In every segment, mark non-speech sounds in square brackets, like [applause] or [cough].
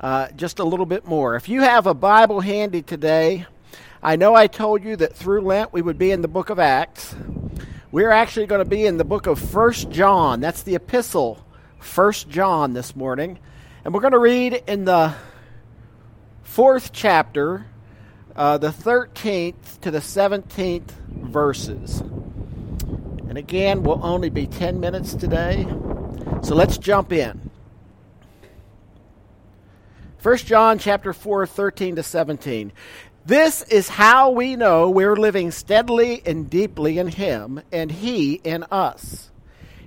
uh, just a little bit more. If you have a Bible handy today, I know I told you that through Lent we would be in the book of Acts. We're actually going to be in the book of First John. That's the epistle, First John, this morning. And we're going to read in the fourth chapter, uh, the 13th to the 17th verses. And again, we'll only be 10 minutes today. So let's jump in. 1 John chapter 4, 13 to 17. This is how we know we're living steadily and deeply in Him, and He in us.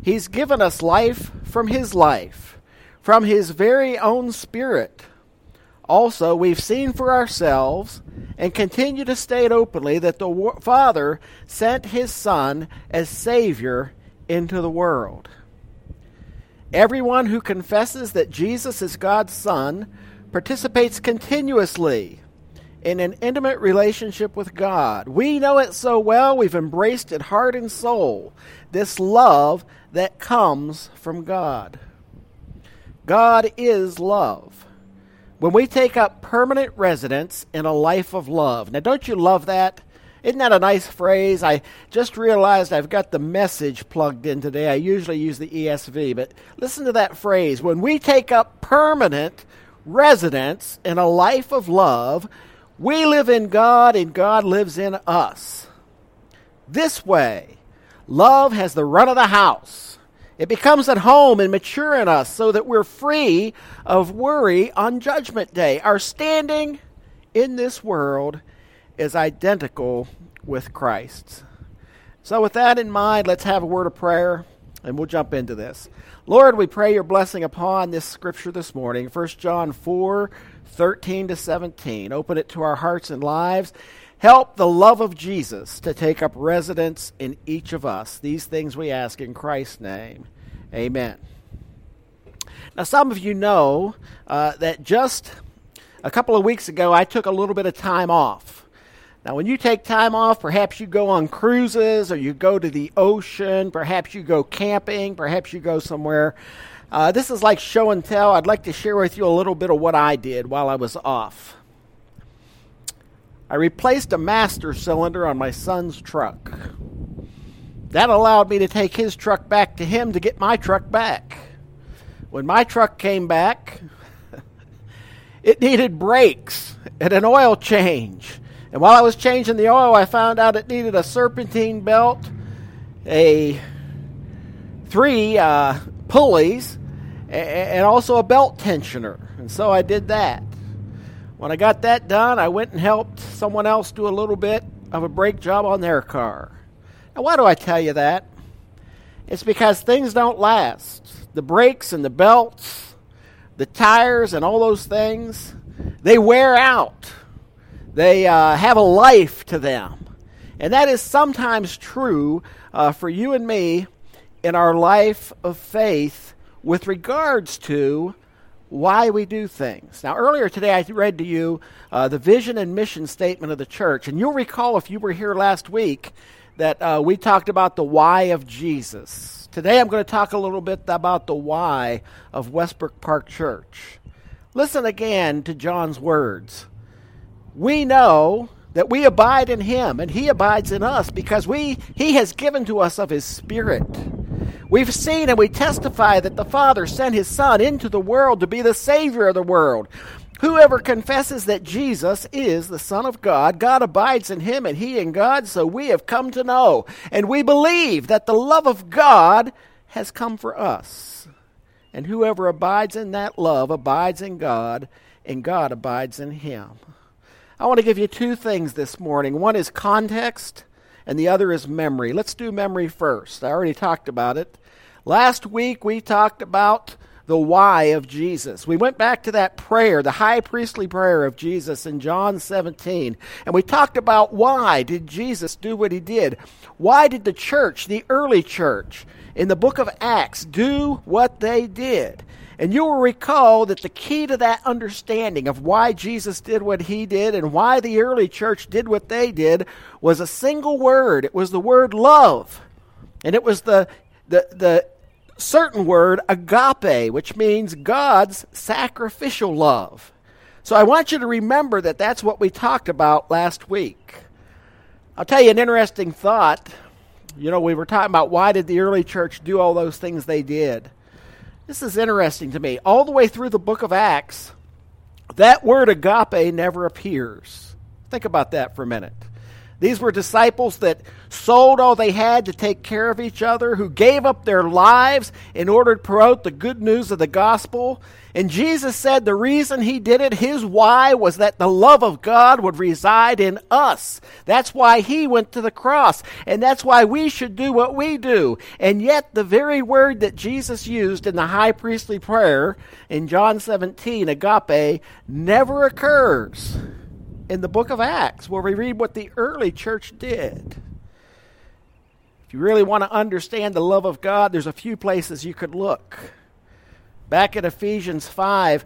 He's given us life from His life, from His very own Spirit. Also, we've seen for ourselves and continue to state openly that the Father sent His Son as Savior into the world. Everyone who confesses that Jesus is God's Son participates continuously in an intimate relationship with God. We know it so well, we've embraced it heart and soul, this love that comes from God. God is love. When we take up permanent residence in a life of love. Now, don't you love that? Isn't that a nice phrase? I just realized I've got the message plugged in today. I usually use the ESV, but listen to that phrase. When we take up permanent residence in a life of love, we live in God and God lives in us. This way, love has the run of the house. It becomes at home and mature in us so that we're free of worry on Judgment Day. Our standing in this world is identical with Christ's. So, with that in mind, let's have a word of prayer and we'll jump into this. Lord, we pray your blessing upon this scripture this morning, 1 John 4 13 to 17. Open it to our hearts and lives. Help the love of Jesus to take up residence in each of us. These things we ask in Christ's name. Amen. Now, some of you know uh, that just a couple of weeks ago I took a little bit of time off. Now, when you take time off, perhaps you go on cruises or you go to the ocean, perhaps you go camping, perhaps you go somewhere uh, this is like show and tell. I'd like to share with you a little bit of what I did while I was off. I replaced a master cylinder on my son's truck. That allowed me to take his truck back to him to get my truck back. When my truck came back, [laughs] it needed brakes and an oil change. And while I was changing the oil, I found out it needed a serpentine belt, a three uh, pulleys, and also a belt tensioner. And so I did that. When I got that done, I went and helped someone else do a little bit of a brake job on their car. Now, why do I tell you that? It's because things don't last. The brakes and the belts, the tires, and all those things, they wear out. They uh, have a life to them. And that is sometimes true uh, for you and me in our life of faith with regards to why we do things. Now, earlier today, I read to you uh, the vision and mission statement of the church. And you'll recall, if you were here last week, that uh, we talked about the why of Jesus. Today, I'm going to talk a little bit about the why of Westbrook Park Church. Listen again to John's words. We know that we abide in him and he abides in us because we he has given to us of his spirit We've seen and we testify that the Father sent his Son into the world to be the Savior of the world. Whoever confesses that Jesus is the Son of God, God abides in him and he in God, so we have come to know. And we believe that the love of God has come for us. And whoever abides in that love abides in God, and God abides in him. I want to give you two things this morning. One is context, and the other is memory. Let's do memory first. I already talked about it. Last week we talked about the why of Jesus. We went back to that prayer, the high priestly prayer of Jesus in John 17, and we talked about why did Jesus do what he did? Why did the church, the early church, in the book of Acts do what they did? And you will recall that the key to that understanding of why Jesus did what he did and why the early church did what they did was a single word. It was the word love. And it was the the, the certain word, agape, which means God's sacrificial love. So I want you to remember that that's what we talked about last week. I'll tell you an interesting thought. You know, we were talking about why did the early church do all those things they did. This is interesting to me. All the way through the book of Acts, that word agape never appears. Think about that for a minute. These were disciples that sold all they had to take care of each other, who gave up their lives in order to promote the good news of the gospel. And Jesus said the reason he did it, his why, was that the love of God would reside in us. That's why he went to the cross. And that's why we should do what we do. And yet, the very word that Jesus used in the high priestly prayer in John 17, agape, never occurs in the book of Acts where we read what the early church did. If you really want to understand the love of God, there's a few places you could look. Back in Ephesians 5,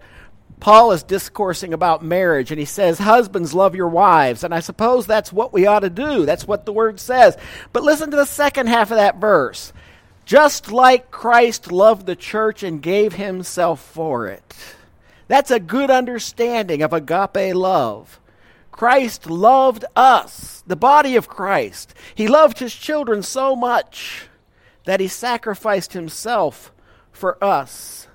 Paul is discoursing about marriage and he says, Husbands, love your wives. And I suppose that's what we ought to do. That's what the word says. But listen to the second half of that verse. Just like Christ loved the church and gave himself for it. That's a good understanding of agape love. Christ loved us, the body of Christ. He loved his children so much that he sacrificed himself for us.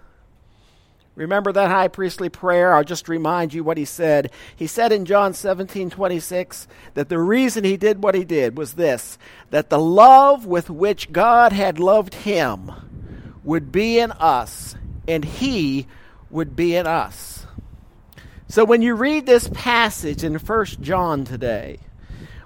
Remember that high priestly prayer? I'll just remind you what he said. He said in John 17 26 that the reason he did what he did was this that the love with which God had loved him would be in us, and he would be in us. So when you read this passage in 1 John today,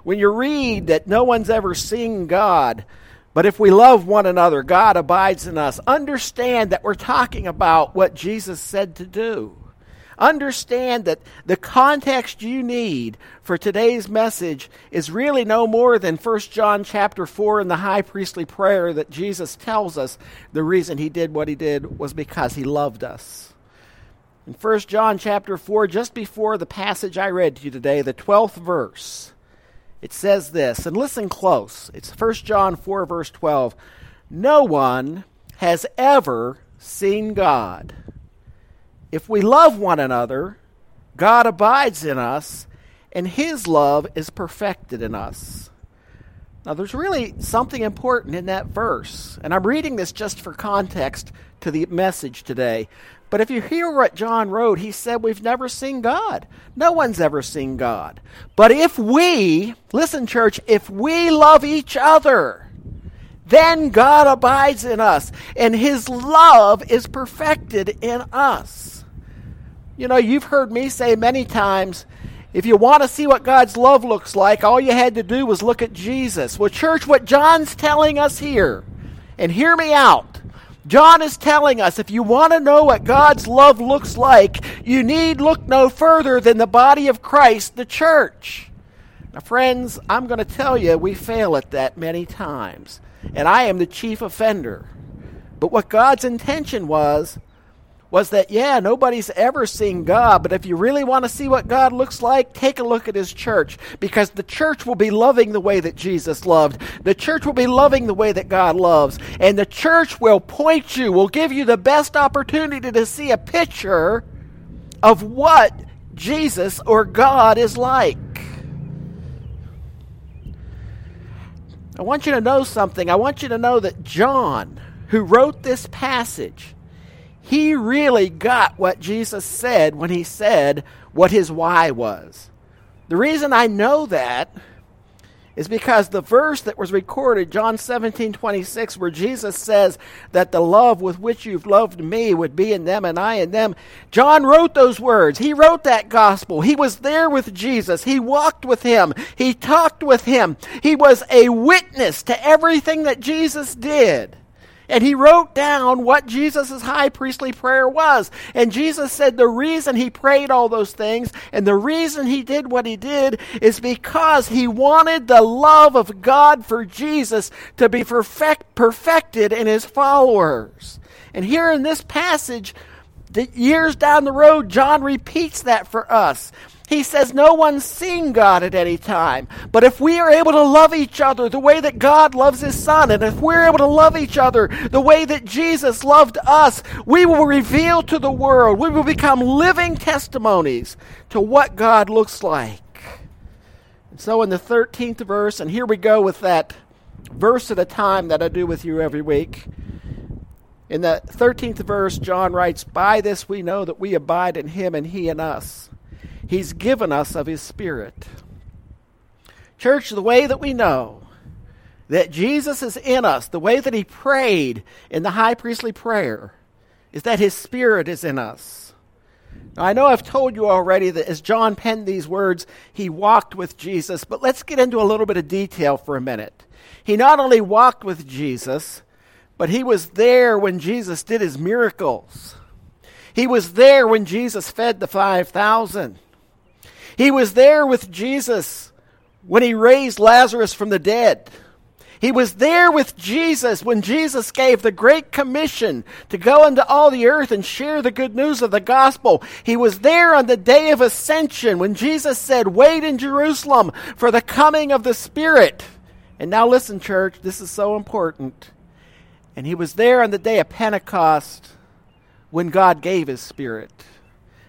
when you read that no one's ever seen God, but if we love one another, God abides in us, understand that we're talking about what Jesus said to do. Understand that the context you need for today's message is really no more than 1 John chapter 4 in the high priestly prayer that Jesus tells us the reason he did what he did was because he loved us. In 1 John chapter 4, just before the passage I read to you today, the 12th verse, it says this, and listen close. It's 1 John 4, verse 12. No one has ever seen God. If we love one another, God abides in us, and his love is perfected in us. Now, there's really something important in that verse, and I'm reading this just for context to the message today. But if you hear what John wrote, he said, We've never seen God. No one's ever seen God. But if we, listen, church, if we love each other, then God abides in us, and his love is perfected in us. You know, you've heard me say many times, if you want to see what God's love looks like, all you had to do was look at Jesus. Well, church, what John's telling us here, and hear me out, John is telling us if you want to know what God's love looks like, you need look no further than the body of Christ, the church. Now, friends, I'm going to tell you, we fail at that many times. And I am the chief offender. But what God's intention was, was that, yeah, nobody's ever seen God, but if you really want to see what God looks like, take a look at His church, because the church will be loving the way that Jesus loved. The church will be loving the way that God loves. And the church will point you, will give you the best opportunity to see a picture of what Jesus or God is like. I want you to know something. I want you to know that John, who wrote this passage, he really got what Jesus said when he said what his why was. The reason I know that is because the verse that was recorded, John 17, 26, where Jesus says that the love with which you've loved me would be in them and I in them, John wrote those words. He wrote that gospel. He was there with Jesus. He walked with him. He talked with him. He was a witness to everything that Jesus did. And he wrote down what Jesus' high priestly prayer was. And Jesus said the reason he prayed all those things and the reason he did what he did is because he wanted the love of God for Jesus to be perfect, perfected in his followers. And here in this passage, the years down the road, John repeats that for us. He says, No one's seen God at any time. But if we are able to love each other the way that God loves His Son, and if we're able to love each other the way that Jesus loved us, we will reveal to the world, we will become living testimonies to what God looks like. And so in the 13th verse, and here we go with that verse at a time that I do with you every week. In the 13th verse, John writes, By this we know that we abide in him and he in us. He's given us of his Spirit. Church, the way that we know that Jesus is in us, the way that he prayed in the high priestly prayer, is that his Spirit is in us. Now, I know I've told you already that as John penned these words, he walked with Jesus, but let's get into a little bit of detail for a minute. He not only walked with Jesus, but he was there when Jesus did his miracles. He was there when Jesus fed the 5,000. He was there with Jesus when he raised Lazarus from the dead. He was there with Jesus when Jesus gave the Great Commission to go into all the earth and share the good news of the gospel. He was there on the day of ascension when Jesus said, Wait in Jerusalem for the coming of the Spirit. And now listen, church, this is so important. And he was there on the day of Pentecost when God gave his Spirit.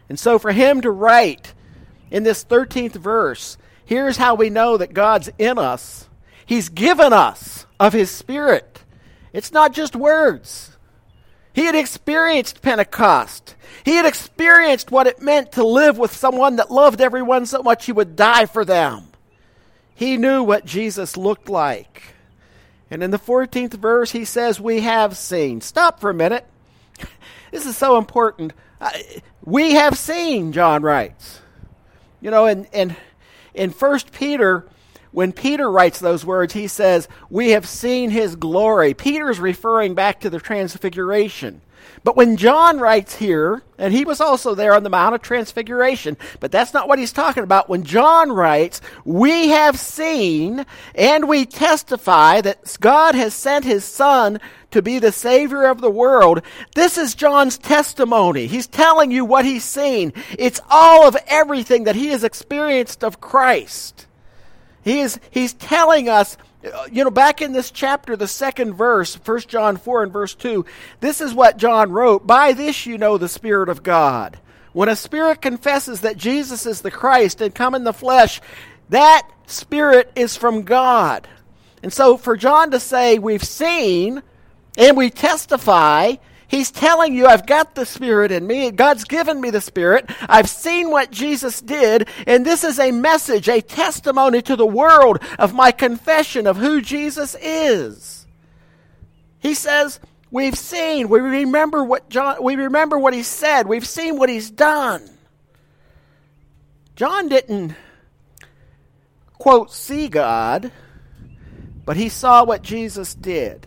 And so for him to write in this 13th verse, here's how we know that God's in us. He's given us of his Spirit. It's not just words. He had experienced Pentecost. He had experienced what it meant to live with someone that loved everyone so much he would die for them. He knew what Jesus looked like. And in the 14th verse, he says, We have seen. Stop for a minute. [laughs] this is so important. Uh, we have seen, John writes. You know, in, in, in 1 Peter, when Peter writes those words, he says, We have seen his glory. Peter's referring back to the transfiguration. But when John writes here, and he was also there on the Mount of Transfiguration, but that's not what he's talking about. When John writes, we have seen and we testify that God has sent his Son to be the Savior of the world, this is John's testimony. He's telling you what he's seen. It's all of everything that he has experienced of Christ. He is, he's telling us uh, you know, back in this chapter, the second verse, 1 John 4 and verse 2, this is what John wrote By this you know the Spirit of God. When a spirit confesses that Jesus is the Christ and come in the flesh, that spirit is from God. And so for John to say, We've seen and we testify, He's telling you, I've got the Spirit in me. God's given me the Spirit. I've seen what Jesus did. And this is a message, a testimony to the world of my confession of who Jesus is. He says, We've seen, we remember what John, we remember what he said. We've seen what he's done. John didn't, quote, see God, but he saw what Jesus did.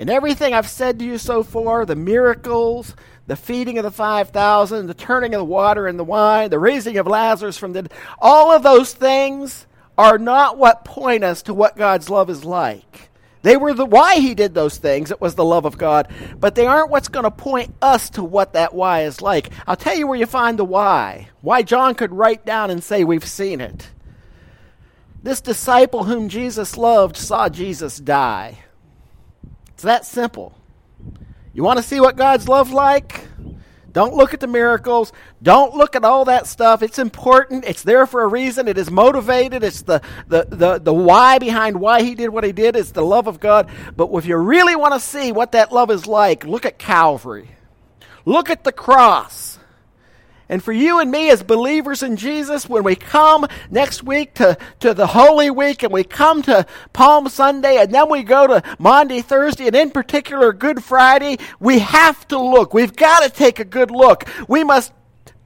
And everything I've said to you so far the miracles, the feeding of the 5,000, the turning of the water into wine, the raising of Lazarus from the dead all of those things are not what point us to what God's love is like. They were the why he did those things. It was the love of God. But they aren't what's going to point us to what that why is like. I'll tell you where you find the why. Why John could write down and say, We've seen it. This disciple whom Jesus loved saw Jesus die. It's that simple. You want to see what God's love like? Don't look at the miracles. Don't look at all that stuff. It's important. It's there for a reason. It is motivated. It's the, the, the, the why behind why he did what he did. It's the love of God. But if you really want to see what that love is like, look at Calvary. Look at the cross. And for you and me as believers in Jesus, when we come next week to, to the Holy Week and we come to Palm Sunday and then we go to Maundy Thursday and in particular Good Friday, we have to look. We've got to take a good look. We must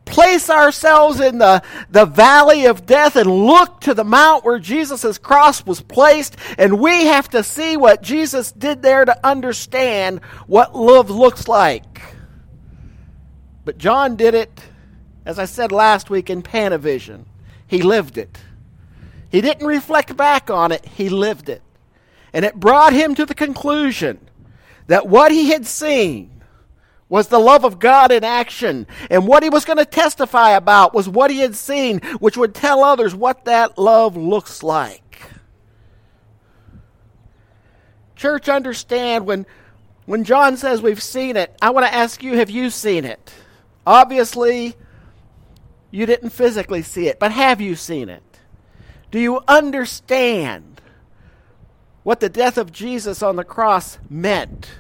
place ourselves in the, the valley of death and look to the mount where Jesus' cross was placed. And we have to see what Jesus did there to understand what love looks like. But John did it as I said last week in Panavision, he lived it. He didn't reflect back on it, he lived it. And it brought him to the conclusion that what he had seen was the love of God in action. And what he was going to testify about was what he had seen, which would tell others what that love looks like. Church, understand when, when John says we've seen it, I want to ask you, have you seen it? Obviously, you didn't physically see it, but have you seen it? Do you understand what the death of Jesus on the cross meant?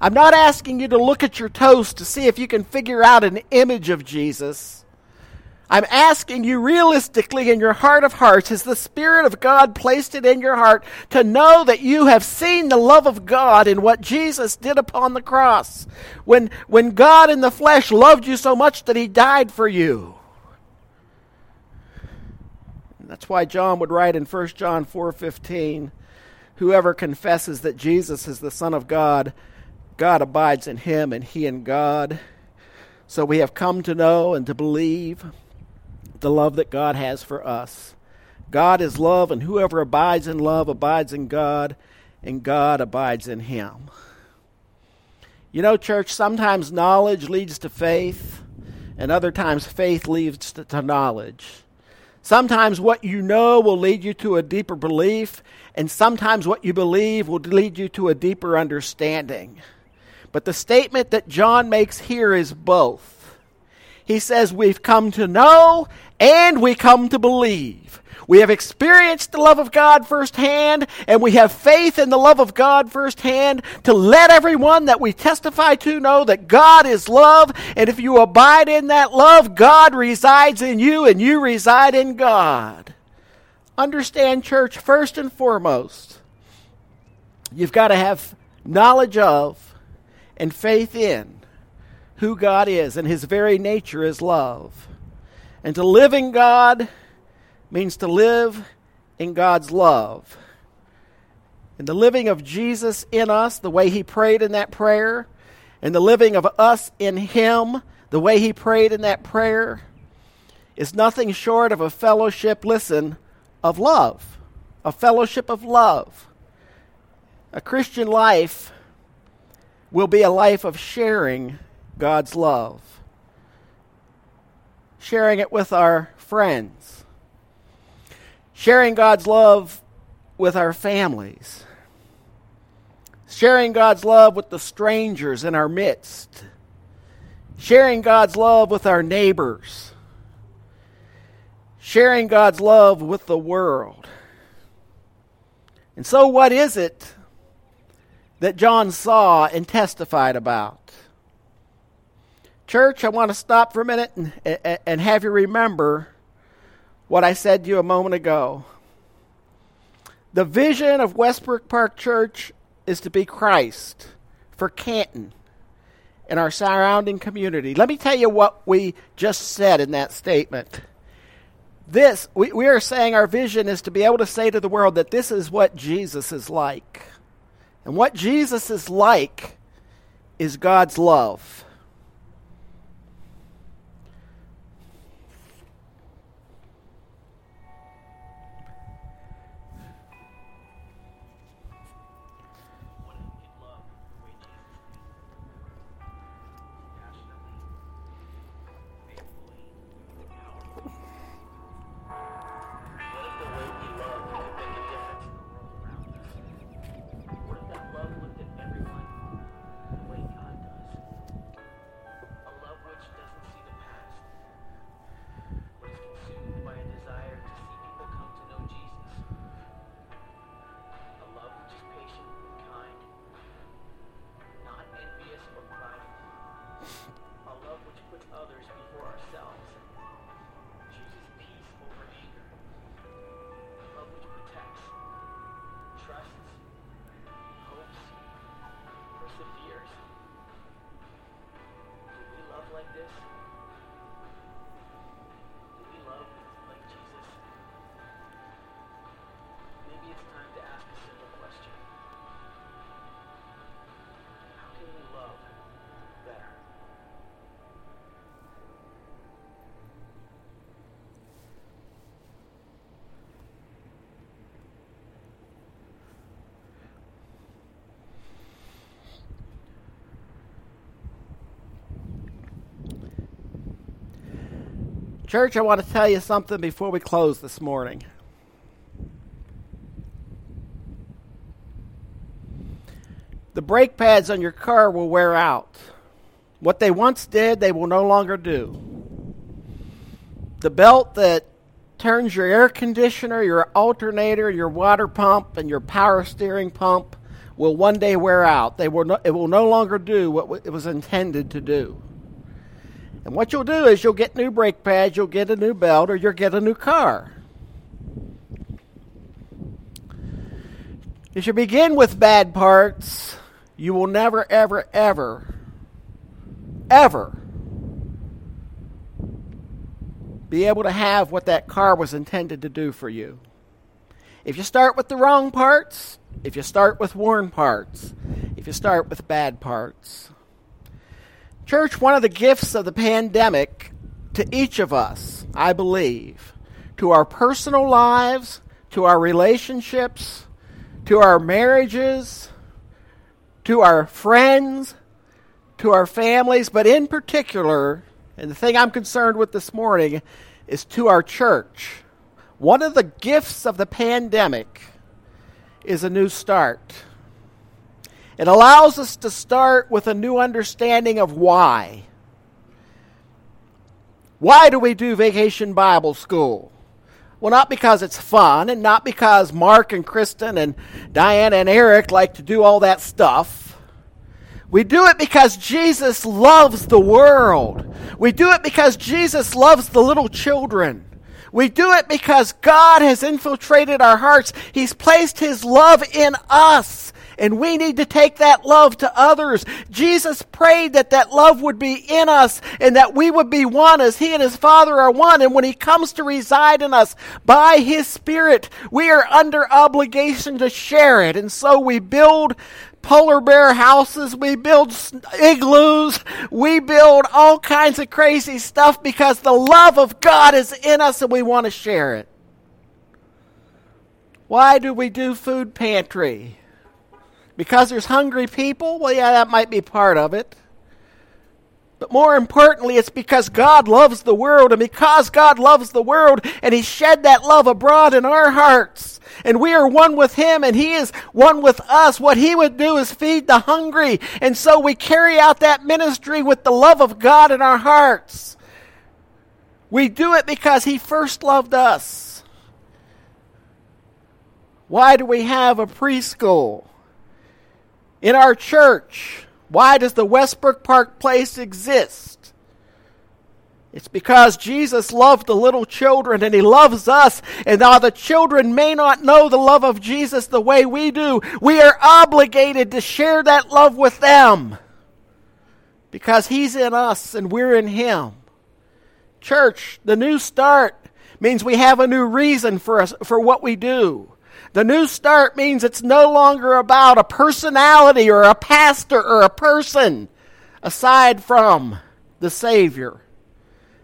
I'm not asking you to look at your toast to see if you can figure out an image of Jesus. I'm asking you realistically in your heart of hearts, has the Spirit of God placed it in your heart to know that you have seen the love of God in what Jesus did upon the cross? When, when God in the flesh loved you so much that he died for you. That's why John would write in 1 John 4:15, whoever confesses that Jesus is the son of God, God abides in him and he in God. So we have come to know and to believe the love that God has for us. God is love, and whoever abides in love abides in God, and God abides in him. You know, church, sometimes knowledge leads to faith, and other times faith leads to, knowledge. Sometimes what you know will lead you to a deeper belief, and sometimes what you believe will lead you to a deeper understanding. But the statement that John makes here is both. He says, We've come to know and we come to believe. We have experienced the love of God firsthand, and we have faith in the love of God firsthand to let everyone that we testify to know that God is love, and if you abide in that love, God resides in you, and you reside in God. Understand, church, first and foremost, you've got to have knowledge of and faith in who God is, and His very nature is love. And to live in God means to live in God's love. And the living of Jesus in us, the way he prayed in that prayer, and the living of us in him, the way he prayed in that prayer, is nothing short of a fellowship, listen, of love. A fellowship of love. A Christian life will be a life of sharing God's love sharing it with our friends, sharing God's love with our families, sharing God's love with the strangers in our midst, sharing God's love with our neighbors, sharing God's love with the world. And so, what is it that John saw and testified about? Church, I want to stop for a minute and, and have you remember what I said to you a moment ago. The vision of Westbrook Park Church is to be Christ for Canton and our surrounding community. Let me tell you what we just said in that statement. This, we, we are saying our vision is to be able to say to the world that this is what Jesus is like. And what Jesus is like is God's love. dish. Church, I want to tell you something before we close this morning. The brake pads on your car will wear out. What they once did, they will no longer do. The belt that turns your air conditioner, your alternator, your water pump, and your power steering pump will one day wear out. They will no, it will no longer do what it was intended to do. And what you'll do is you'll get new brake pads, you'll get a new belt, or you'll get a new car. If you begin with bad parts, you will never, ever, ever, ever be able to have what that car was intended to do for you. If you start with the wrong parts, if you start with worn parts, if you start with bad parts. Church, one of the gifts of the pandemic to each of us, I believe, to our personal lives, to our relationships, to our marriages, to our friends, to our families, but in particular, and the thing I'm concerned with this morning is to our church. One of the gifts of the pandemic is a new start. It allows us to start with a new understanding of why. Why do we do vacation Bible school? Well, not because it's fun, and not because Mark and Kristen and Diana and Eric like to do all that stuff. We do it because Jesus loves the world. We do it because Jesus loves the little children. We do it because God has infiltrated our hearts. He's placed His love in us. And we need to take that love to others. Jesus prayed that that love would be in us and that we would be one as He and His Father are one. And when He comes to reside in us by His Spirit, we are under obligation to share it. And so we build polar bear houses, we build igloos, we build all kinds of crazy stuff because the love of God is in us and we want to share it. Why do we do food pantry? Because there's hungry people? Well, yeah, that might be part of it. But more importantly, it's because God loves the world, and because God loves the world, and He shed that love abroad in our hearts, and we are one with Him, and He is one with us. What He would do is feed the hungry, and so we carry out that ministry with the love of God in our hearts. We do it because He first loved us. Why do we have a preschool? In our church, why does the Westbrook Park place exist? It's because Jesus loved the little children and he loves us. And while the children may not know the love of Jesus the way we do, we are obligated to share that love with them because he's in us and we're in him. Church, the new start means we have a new reason for us, for what we do. The new start means it's no longer about a personality or a pastor or a person aside from the Savior.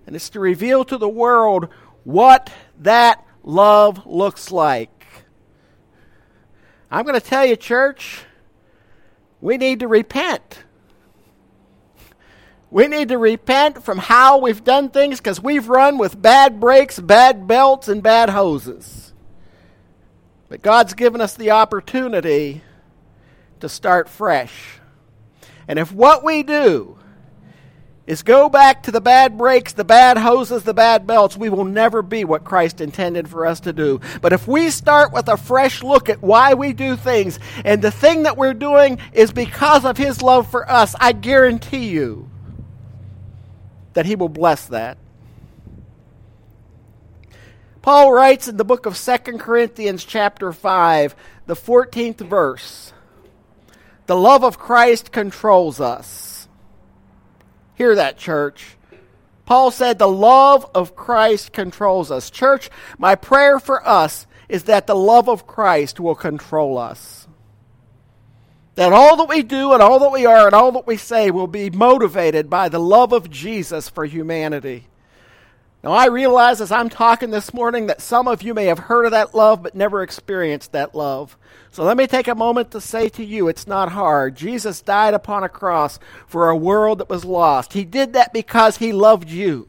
And it's to reveal to the world what that love looks like. I'm going to tell you, church, we need to repent. We need to repent from how we've done things because we've run with bad brakes, bad belts, and bad hoses. But God's given us the opportunity to start fresh. And if what we do is go back to the bad brakes, the bad hoses, the bad belts, we will never be what Christ intended for us to do. But if we start with a fresh look at why we do things, and the thing that we're doing is because of His love for us, I guarantee you that He will bless that. Paul writes in the book of 2 Corinthians, chapter 5, the 14th verse The love of Christ controls us. Hear that, church. Paul said, The love of Christ controls us. Church, my prayer for us is that the love of Christ will control us. That all that we do and all that we are and all that we say will be motivated by the love of Jesus for humanity. Now, I realize as I'm talking this morning that some of you may have heard of that love but never experienced that love. So let me take a moment to say to you it's not hard. Jesus died upon a cross for a world that was lost. He did that because he loved you.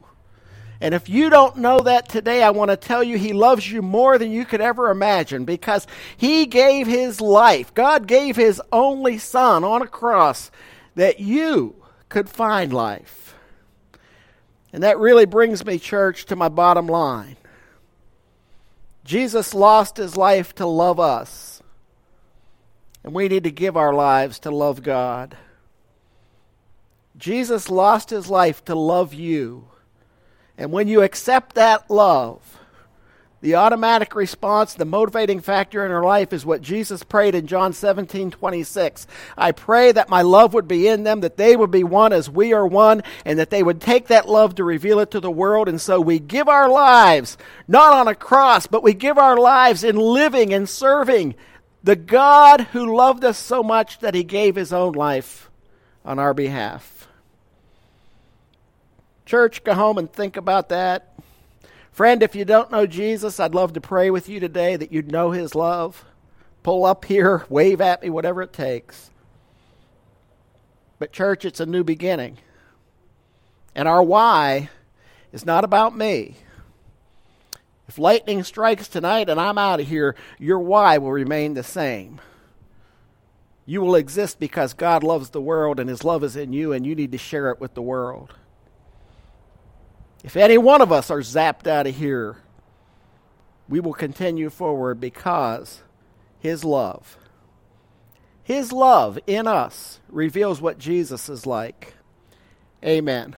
And if you don't know that today, I want to tell you He loves you more than you could ever imagine because He gave His life. God gave His only Son on a cross that you could find life. And that really brings me, church, to my bottom line. Jesus lost His life to love us. And we need to give our lives to love God. Jesus lost His life to love you. And when you accept that love, the automatic response, the motivating factor in our life is what Jesus prayed in John 17, 26. I pray that my love would be in them, that they would be one as we are one, and that they would take that love to reveal it to the world. And so we give our lives, not on a cross, but we give our lives in living and serving the God who loved us so much that he gave his own life on our behalf. Church, go home and think about that. Friend, if you don't know Jesus, I'd love to pray with you today that you'd know his love. Pull up here, [laughs] wave at me, whatever it takes. But, church, it's a new beginning. And our why is not about me. If lightning strikes tonight and I'm out of here, your why will remain the same. You will exist because God loves the world and his love is in you, and you need to share it with the world. If any one of us are zapped out of here, we will continue forward because His love, His love in us reveals what Jesus is like. Amen.